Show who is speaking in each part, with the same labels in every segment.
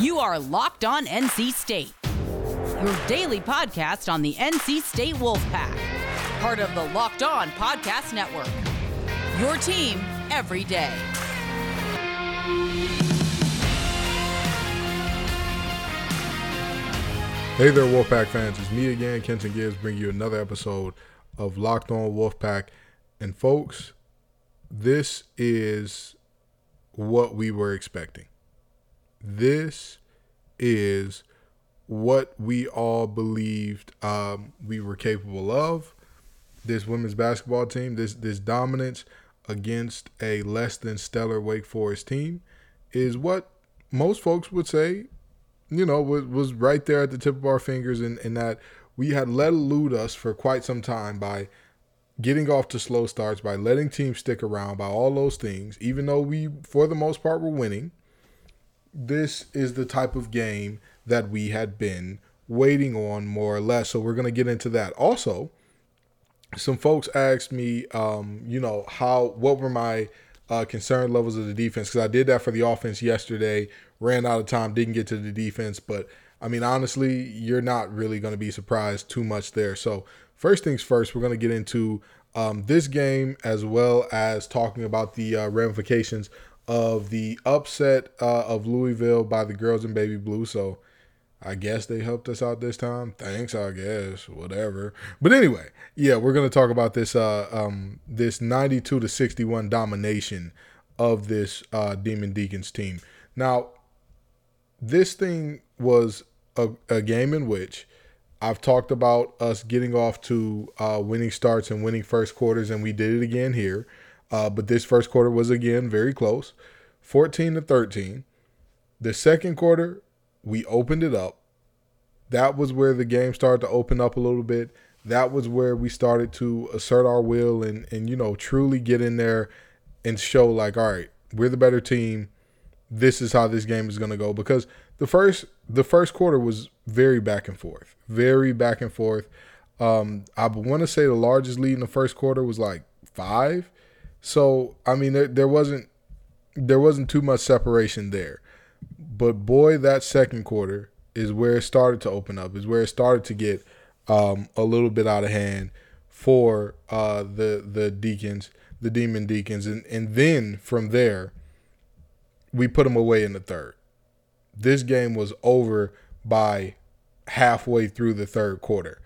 Speaker 1: You are Locked On NC State, your daily podcast on the NC State Wolfpack, part of the Locked On Podcast Network. Your team every day.
Speaker 2: Hey there, Wolfpack fans. It's me again, Kenton Gibbs, bringing you another episode of Locked On Wolfpack. And folks, this is what we were expecting. This is what we all believed um, we were capable of. This women's basketball team, this this dominance against a less than stellar Wake Forest team, is what most folks would say you know, was, was right there at the tip of our fingers, and, and that we had let elude us for quite some time by getting off to slow starts, by letting teams stick around, by all those things, even though we, for the most part, were winning. This is the type of game that we had been waiting on, more or less. So we're going to get into that. Also, some folks asked me, um, you know, how, what were my uh, concern levels of the defense? Because I did that for the offense yesterday ran out of time, didn't get to the defense. But I mean, honestly, you're not really going to be surprised too much there. So, first things first, we're going to get into um, this game as well as talking about the uh, ramifications of the upset uh, of Louisville by the girls in baby blue. So, I guess they helped us out this time. Thanks, I guess. Whatever. But anyway, yeah, we're gonna talk about this uh um this 92 to 61 domination of this uh Demon Deacons team. Now, this thing was a, a game in which I've talked about us getting off to uh, winning starts and winning first quarters, and we did it again here. Uh, but this first quarter was again very close 14 to 13. The second quarter, we opened it up. That was where the game started to open up a little bit. That was where we started to assert our will and, and you know, truly get in there and show, like, all right, we're the better team this is how this game is going to go because the first the first quarter was very back and forth, very back and forth. Um, I want to say the largest lead in the first quarter was like five. So I mean, there, there wasn't there wasn't too much separation there, but boy, that second quarter is where it started to open up. Is where it started to get um, a little bit out of hand for uh, the the deacons, the demon deacons, and and then from there we put them away in the third. This game was over by halfway through the third quarter.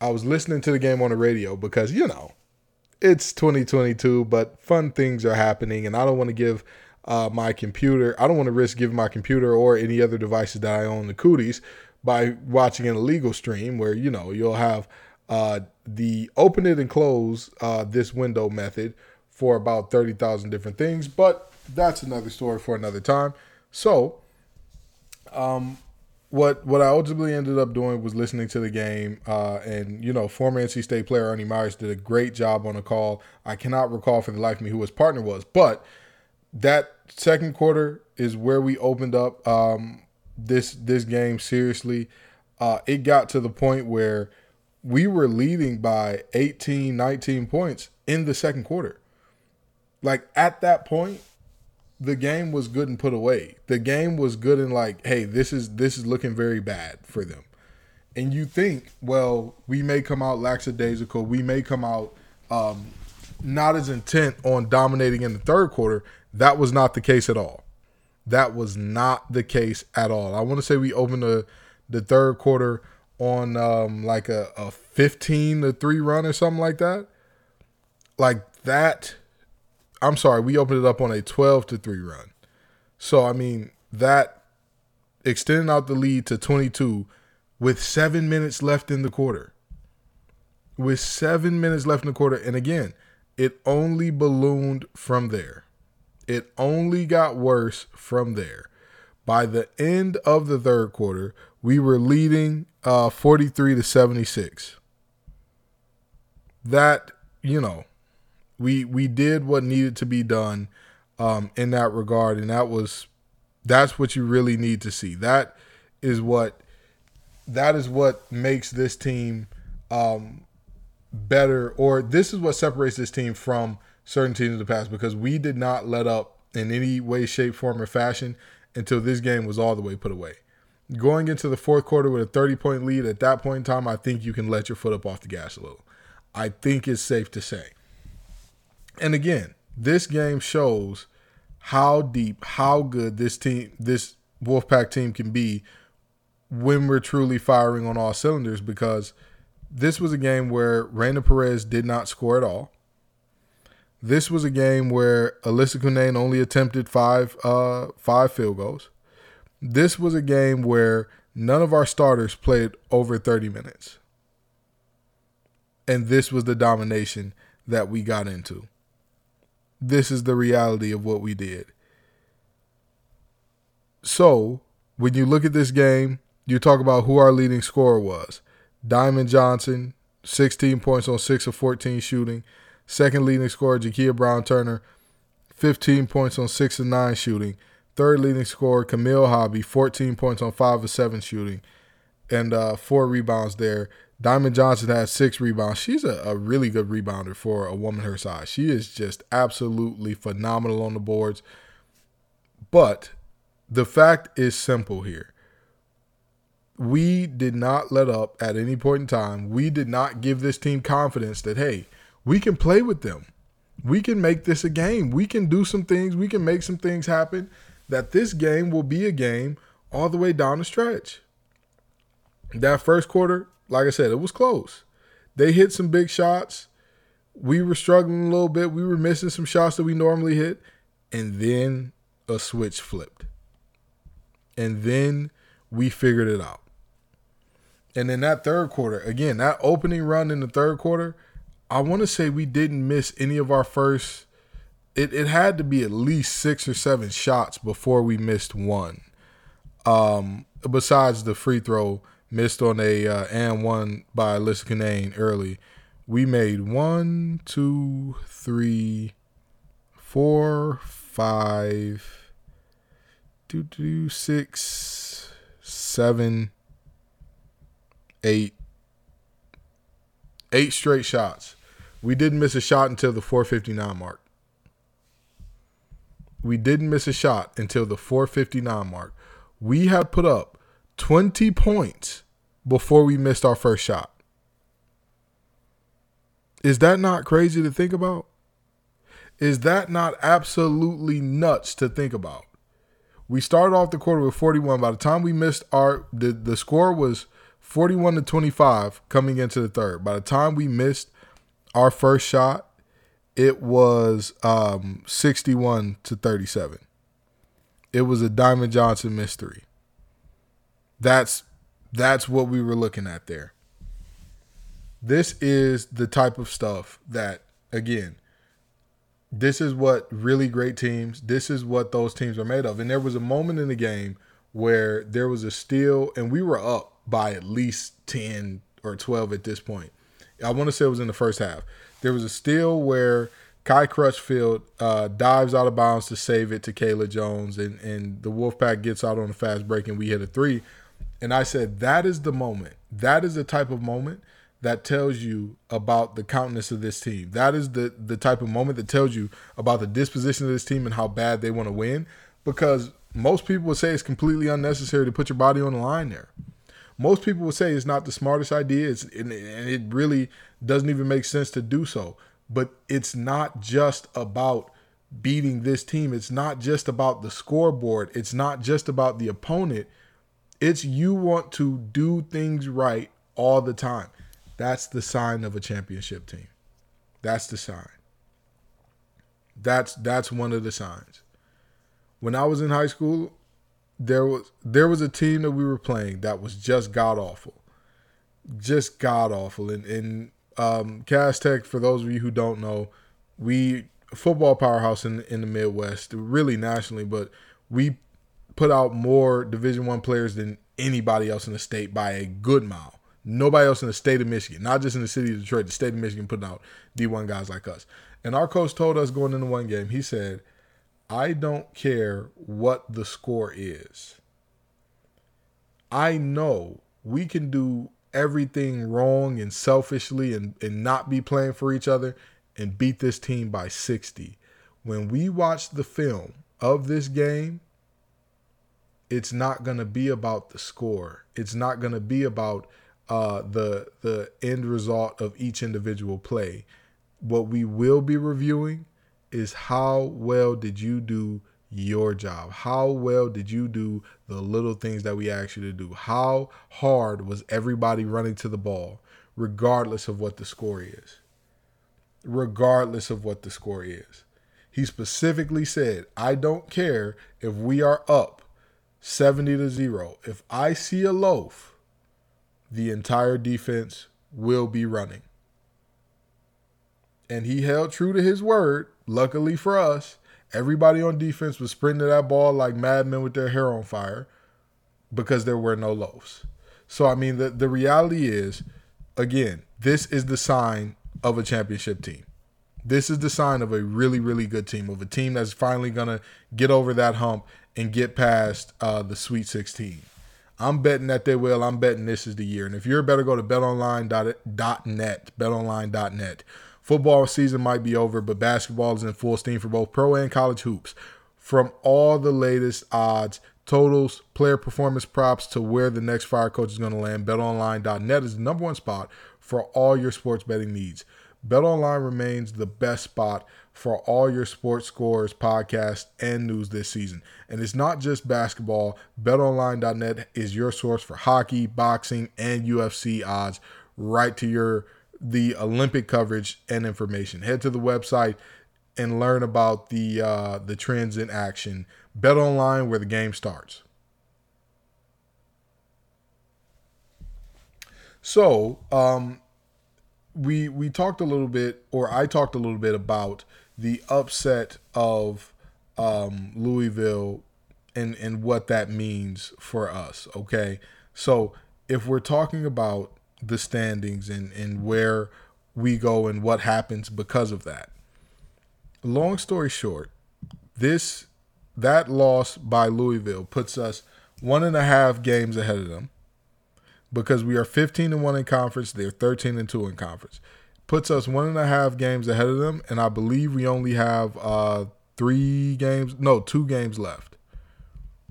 Speaker 2: I was listening to the game on the radio because, you know, it's 2022, but fun things are happening, and I don't want to give uh, my computer, I don't want to risk giving my computer or any other devices that I own the cooties by watching an illegal stream where, you know, you'll have uh, the open it and close uh, this window method for about 30,000 different things. But that's another story for another time. So, um, what what I ultimately ended up doing was listening to the game, uh, and you know, former NC State player Ernie Myers did a great job on the call. I cannot recall for the life of me who his partner was, but that second quarter is where we opened up um, this this game seriously. Uh, it got to the point where we were leading by 18, 19 points in the second quarter. Like at that point, the game was good and put away. The game was good and like, hey, this is this is looking very bad for them. And you think, well, we may come out lackadaisical, we may come out um, not as intent on dominating in the third quarter. That was not the case at all. That was not the case at all. I want to say we opened the the third quarter on um, like a, a 15 to 3 run or something like that. Like that I'm sorry, we opened it up on a 12 to 3 run. So I mean, that extending out the lead to 22 with 7 minutes left in the quarter. With 7 minutes left in the quarter and again, it only ballooned from there. It only got worse from there. By the end of the third quarter, we were leading uh, 43 to 76. That, you know, we we did what needed to be done um, in that regard, and that was that's what you really need to see. That is what that is what makes this team um, better, or this is what separates this team from certain teams in the past because we did not let up in any way, shape, form, or fashion. until this game was all the way put away. Going into the fourth quarter with a 30 point lead at that point in time, I think you can let your foot up off the gas a little. I think it's safe to say. And again, this game shows how deep, how good this team, this Wolfpack team can be when we're truly firing on all cylinders because this was a game where Raina Perez did not score at all. This was a game where Elissa Cunane only attempted five uh, five field goals. This was a game where none of our starters played over 30 minutes. And this was the domination that we got into. This is the reality of what we did. So, when you look at this game, you talk about who our leading scorer was. Diamond Johnson, 16 points on 6 of 14 shooting. Second leading scorer, Jakia Brown Turner, 15 points on 6 of 9 shooting. Third leading scorer, Camille Hobby, 14 points on 5 of 7 shooting. And uh, four rebounds there. Diamond Johnson has six rebounds. She's a, a really good rebounder for a woman her size. She is just absolutely phenomenal on the boards. But the fact is simple here we did not let up at any point in time. We did not give this team confidence that, hey, we can play with them. We can make this a game. We can do some things. We can make some things happen. That this game will be a game all the way down the stretch. That first quarter, like I said, it was close. They hit some big shots. We were struggling a little bit. We were missing some shots that we normally hit. And then a switch flipped. And then we figured it out. And then that third quarter, again, that opening run in the third quarter, I want to say we didn't miss any of our first. It, it had to be at least six or seven shots before we missed one. Um, besides the free throw missed on a uh, and one by Elissa Cunane early, we made one, two, three, four, five, two, two, six, seven, eight, eight straight shots. We didn't miss a shot until the 459 mark. We didn't miss a shot until the 459 mark. We had put up 20 points before we missed our first shot. Is that not crazy to think about? Is that not absolutely nuts to think about? We started off the quarter with 41. By the time we missed our the, the score was 41 to 25 coming into the third. By the time we missed our first shot, it was um, 61 to 37. It was a Diamond Johnson mystery. That's that's what we were looking at there. This is the type of stuff that again, this is what really great teams, this is what those teams are made of. And there was a moment in the game where there was a steal and we were up by at least 10 or 12 at this point. I want to say it was in the first half. There was a steal where Kai Crutchfield uh, dives out of bounds to save it to Kayla Jones, and, and the Wolfpack gets out on a fast break, and we hit a three. And I said, that is the moment. That is the type of moment that tells you about the countenance of this team. That is the the type of moment that tells you about the disposition of this team and how bad they want to win. Because most people would say it's completely unnecessary to put your body on the line there most people would say it's not the smartest idea. It's and it really doesn't even make sense to do so. But it's not just about beating this team. It's not just about the scoreboard. It's not just about the opponent. It's you want to do things right all the time. That's the sign of a championship team. That's the sign. That's that's one of the signs. When I was in high school, there was there was a team that we were playing that was just god awful, just god awful. And and um, Cass Tech, for those of you who don't know, we football powerhouse in in the Midwest, really nationally, but we put out more Division One players than anybody else in the state by a good mile. Nobody else in the state of Michigan, not just in the city of Detroit, the state of Michigan, putting out D1 guys like us. And our coach told us going into one game, he said, I don't care what the score is. I know we can do everything wrong and selfishly and, and not be playing for each other and beat this team by 60. When we watch the film of this game, it's not going to be about the score. It's not going to be about uh, the the end result of each individual play. What we will be reviewing is how well did you do your job? How well did you do the little things that we asked you to do? How hard was everybody running to the ball, regardless of what the score is? Regardless of what the score is. He specifically said, I don't care if we are up 70 to 0. If I see a loaf, the entire defense will be running. And he held true to his word. Luckily for us, everybody on defense was sprinting to that ball like madmen with their hair on fire because there were no loafs. So, I mean, the, the reality is, again, this is the sign of a championship team. This is the sign of a really, really good team, of a team that's finally going to get over that hump and get past uh, the Sweet 16. I'm betting that they will. I'm betting this is the year. And if you're better, go to betonline.net. Betonline.net. Football season might be over, but basketball is in full steam for both pro and college hoops. From all the latest odds, totals, player performance props to where the next fire coach is going to land, betonline.net is the number one spot for all your sports betting needs. BetOnline remains the best spot for all your sports scores, podcasts, and news this season. And it's not just basketball. BetOnline.net is your source for hockey, boxing, and UFC odds right to your the Olympic coverage and information. Head to the website and learn about the uh, the trends in action. Bet online where the game starts. So, um, we we talked a little bit, or I talked a little bit about the upset of um, Louisville and and what that means for us. Okay, so if we're talking about the standings and and where we go and what happens because of that. Long story short, this that loss by Louisville puts us one and a half games ahead of them because we are 15 and 1 in conference. They're 13 and 2 in conference. Puts us one and a half games ahead of them, and I believe we only have uh, three games, no, two games left.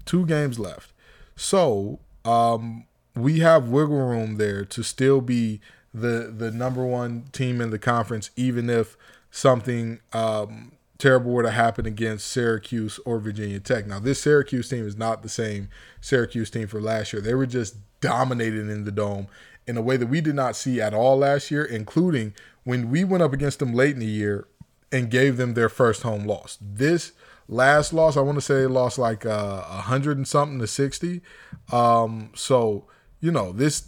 Speaker 2: Two games left. So um, we have wiggle room there to still be the the number one team in the conference, even if something um, terrible were to happen against Syracuse or Virginia Tech. Now, this Syracuse team is not the same Syracuse team for last year. They were just dominated in the dome in a way that we did not see at all last year, including when we went up against them late in the year and gave them their first home loss. This last loss, I want to say lost like uh, a uh, hundred and something to sixty. Um, so you know this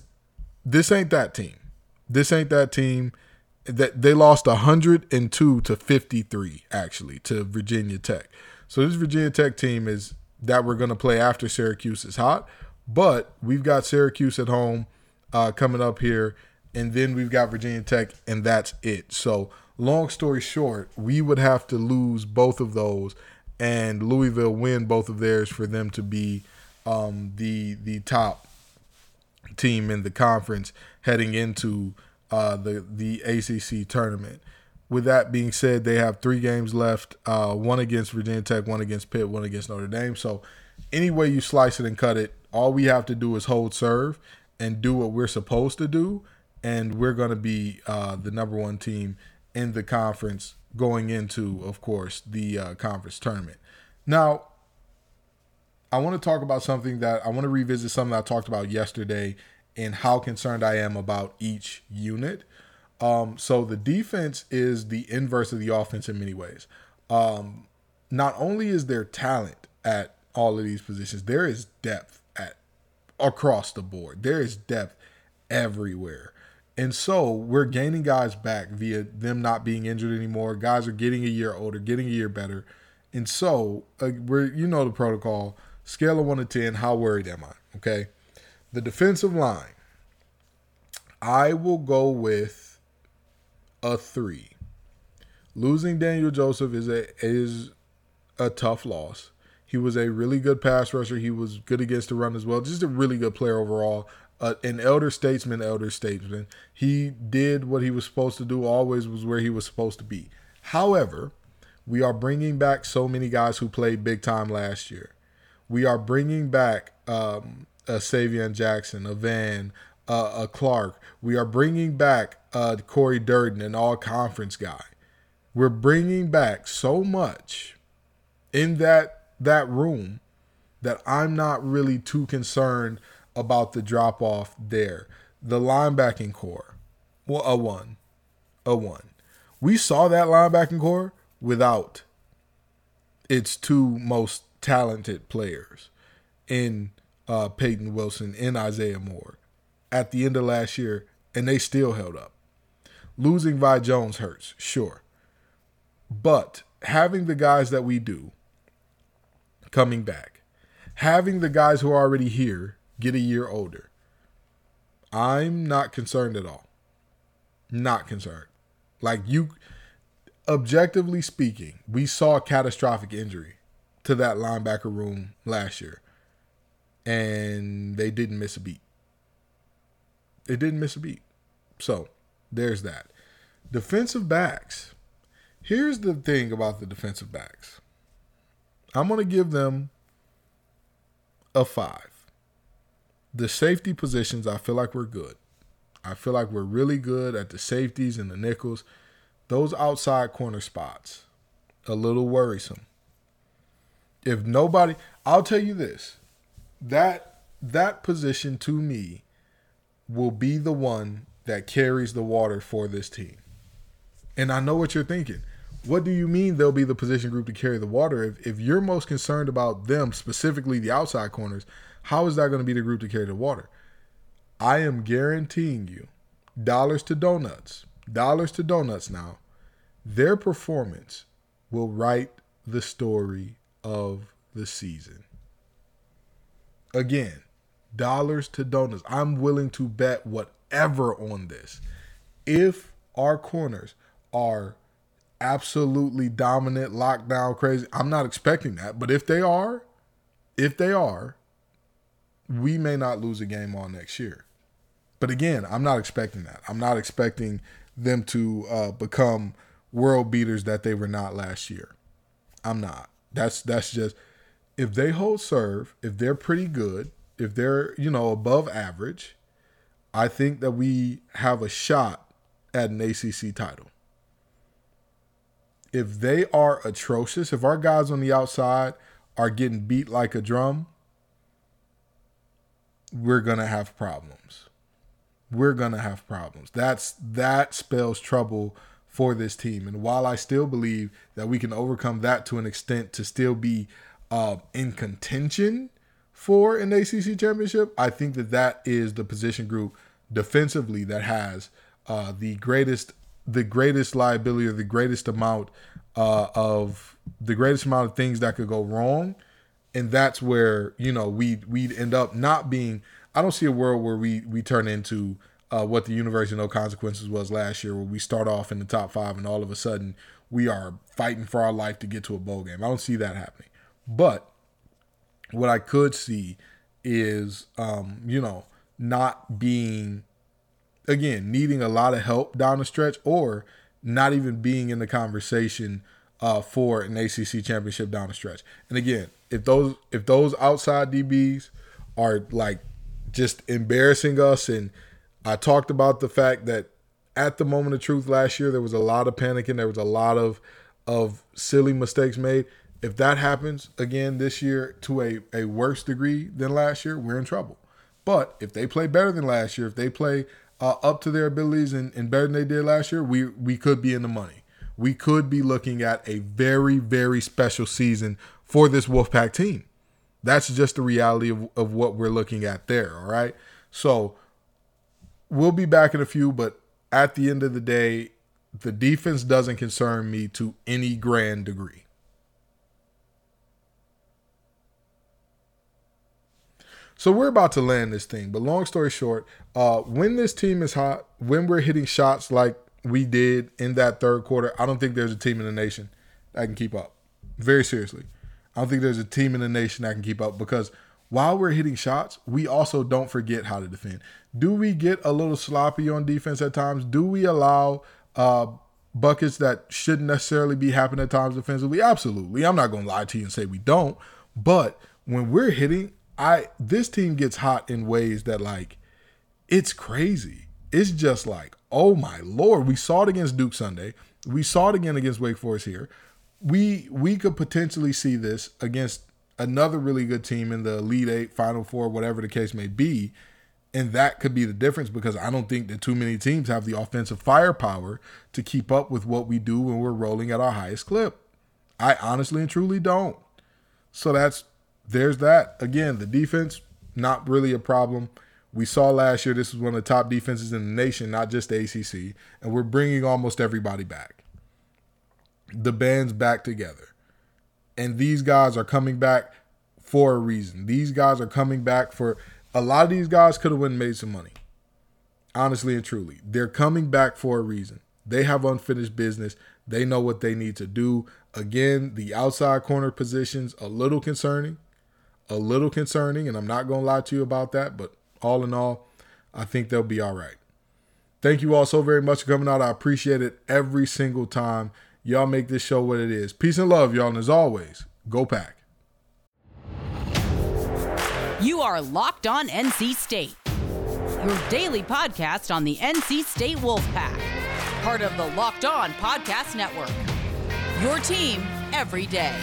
Speaker 2: this ain't that team. This ain't that team. That they lost hundred and two to fifty three actually to Virginia Tech. So this Virginia Tech team is that we're going to play after Syracuse is hot. But we've got Syracuse at home uh, coming up here, and then we've got Virginia Tech, and that's it. So, long story short, we would have to lose both of those, and Louisville win both of theirs for them to be um, the the top team in the conference heading into uh, the the ACC tournament. With that being said, they have three games left: uh, one against Virginia Tech, one against Pitt, one against Notre Dame. So, any way you slice it and cut it, all we have to do is hold serve and do what we're supposed to do, and we're going to be uh, the number one team in the conference going into, of course, the uh, conference tournament. Now, I want to talk about something that I want to revisit something I talked about yesterday and how concerned I am about each unit. Um, so the defense is the inverse of the offense in many ways. Um, not only is there talent at all of these positions, there is depth across the board. There is depth everywhere. And so we're gaining guys back via them not being injured anymore. Guys are getting a year older, getting a year better. And so uh, we're you know the protocol. Scale of one to ten, how worried am I? Okay. The defensive line. I will go with a three. Losing Daniel Joseph is a is a tough loss. He was a really good pass rusher. He was good against the run as well. Just a really good player overall. Uh, an elder statesman, elder statesman. He did what he was supposed to do. Always was where he was supposed to be. However, we are bringing back so many guys who played big time last year. We are bringing back um, a Savion Jackson, a Van, uh, a Clark. We are bringing back uh, Cory Durden, an all conference guy. We're bringing back so much in that that room that I'm not really too concerned about the drop off there. The linebacking core, well, a one, a one. We saw that linebacking core without its two most talented players in uh, Payton Wilson and Isaiah Moore at the end of last year, and they still held up. Losing Vi Jones hurts, sure. But having the guys that we do coming back, having the guys who are already here get a year older, I'm not concerned at all. Not concerned. Like you, objectively speaking, we saw a catastrophic injury to that linebacker room last year, and they didn't miss a beat. They didn't miss a beat. So there's that. Defensive backs. Here's the thing about the defensive backs. I'm going to give them a five. The safety positions, I feel like we're good. I feel like we're really good at the safeties and the nickels. Those outside corner spots, a little worrisome. If nobody, I'll tell you this, that that position to me will be the one that carries the water for this team. And I know what you're thinking. What do you mean they'll be the position group to carry the water? If, if you're most concerned about them, specifically the outside corners, how is that going to be the group to carry the water? I am guaranteeing you, dollars to donuts, dollars to donuts now, their performance will write the story of the season. Again, dollars to donuts. I'm willing to bet whatever on this. If our corners are absolutely dominant, lockdown, crazy, I'm not expecting that. But if they are, if they are, we may not lose a game all next year. But again, I'm not expecting that. I'm not expecting them to uh, become world beaters that they were not last year. I'm not. That's that's just if they hold serve, if they're pretty good, if they're, you know, above average, I think that we have a shot at an ACC title. If they are atrocious, if our guys on the outside are getting beat like a drum, we're going to have problems. We're going to have problems. That's that spells trouble for this team. And while I still believe that we can overcome that to an extent to still be uh, in contention for an ACC championship, I think that that is the position group defensively that has uh, the greatest the greatest liability or the greatest amount uh, of the greatest amount of things that could go wrong, and that's where you know we we'd end up not being. I don't see a world where we we turn into uh, what the University of No Consequences was last year, where we start off in the top five and all of a sudden we are fighting for our life to get to a bowl game. I don't see that happening, but what I could see is, um, you know, not being, again, needing a lot of help down the stretch or not even being in the conversation uh, for an ACC championship down the stretch. And again, if those if those outside DBs are like just embarrassing us, and I talked about the fact that at the moment of truth last year there was a lot of panicking, there was a lot of of silly mistakes made. If that happens again this year to a, a worse degree than last year, we're in trouble. But if they play better than last year, if they play uh, up to their abilities and, and better than they did last year, we we could be in the money. We could be looking at a very very special season for this Wolfpack team. That's just the reality of, of what we're looking at there. All right. So we'll be back in a few, but at the end of the day, the defense doesn't concern me to any grand degree. So we're about to land this thing. But long story short, uh, when this team is hot, when we're hitting shots like we did in that third quarter, I don't think there's a team in the nation that can keep up. Very seriously. I don't think there's a team in the nation that can keep up because while we're hitting shots, we also don't forget how to defend. Do we get a little sloppy on defense at times? Do we allow uh, buckets that shouldn't necessarily be happening at times defensively? Absolutely. I'm not going to lie to you and say we don't, but when we're hitting, I this team gets hot in ways that like it's crazy. It's just like, oh my lord, we saw it against Duke Sunday. We saw it again against Wake Forest here. We we could potentially see this against another really good team in the Elite Eight, Final Four, whatever the case may be. And that could be the difference because I don't think that too many teams have the offensive firepower to keep up with what we do when we're rolling at our highest clip. I honestly and truly don't. So that's there's that. Again, the defense, not really a problem. We saw last year this was one of the top defenses in the nation, not just the ACC, and we're bringing almost everybody back. The band's back together. And these guys are coming back for a reason. These guys are coming back for a lot of these guys could have went and made some money. Honestly and truly. They're coming back for a reason. They have unfinished business. They know what they need to do. Again, the outside corner positions a little concerning. A little concerning, and I'm not going to lie to you about that, but all in all, I think they'll be all right. Thank you all so very much for coming out. I appreciate it every single time. Y'all make this show what it is. Peace and love, y'all. And as always, go pack.
Speaker 1: You are Locked On NC State, your daily podcast on the NC State Wolfpack, part of the Locked On Podcast Network. Your team every day.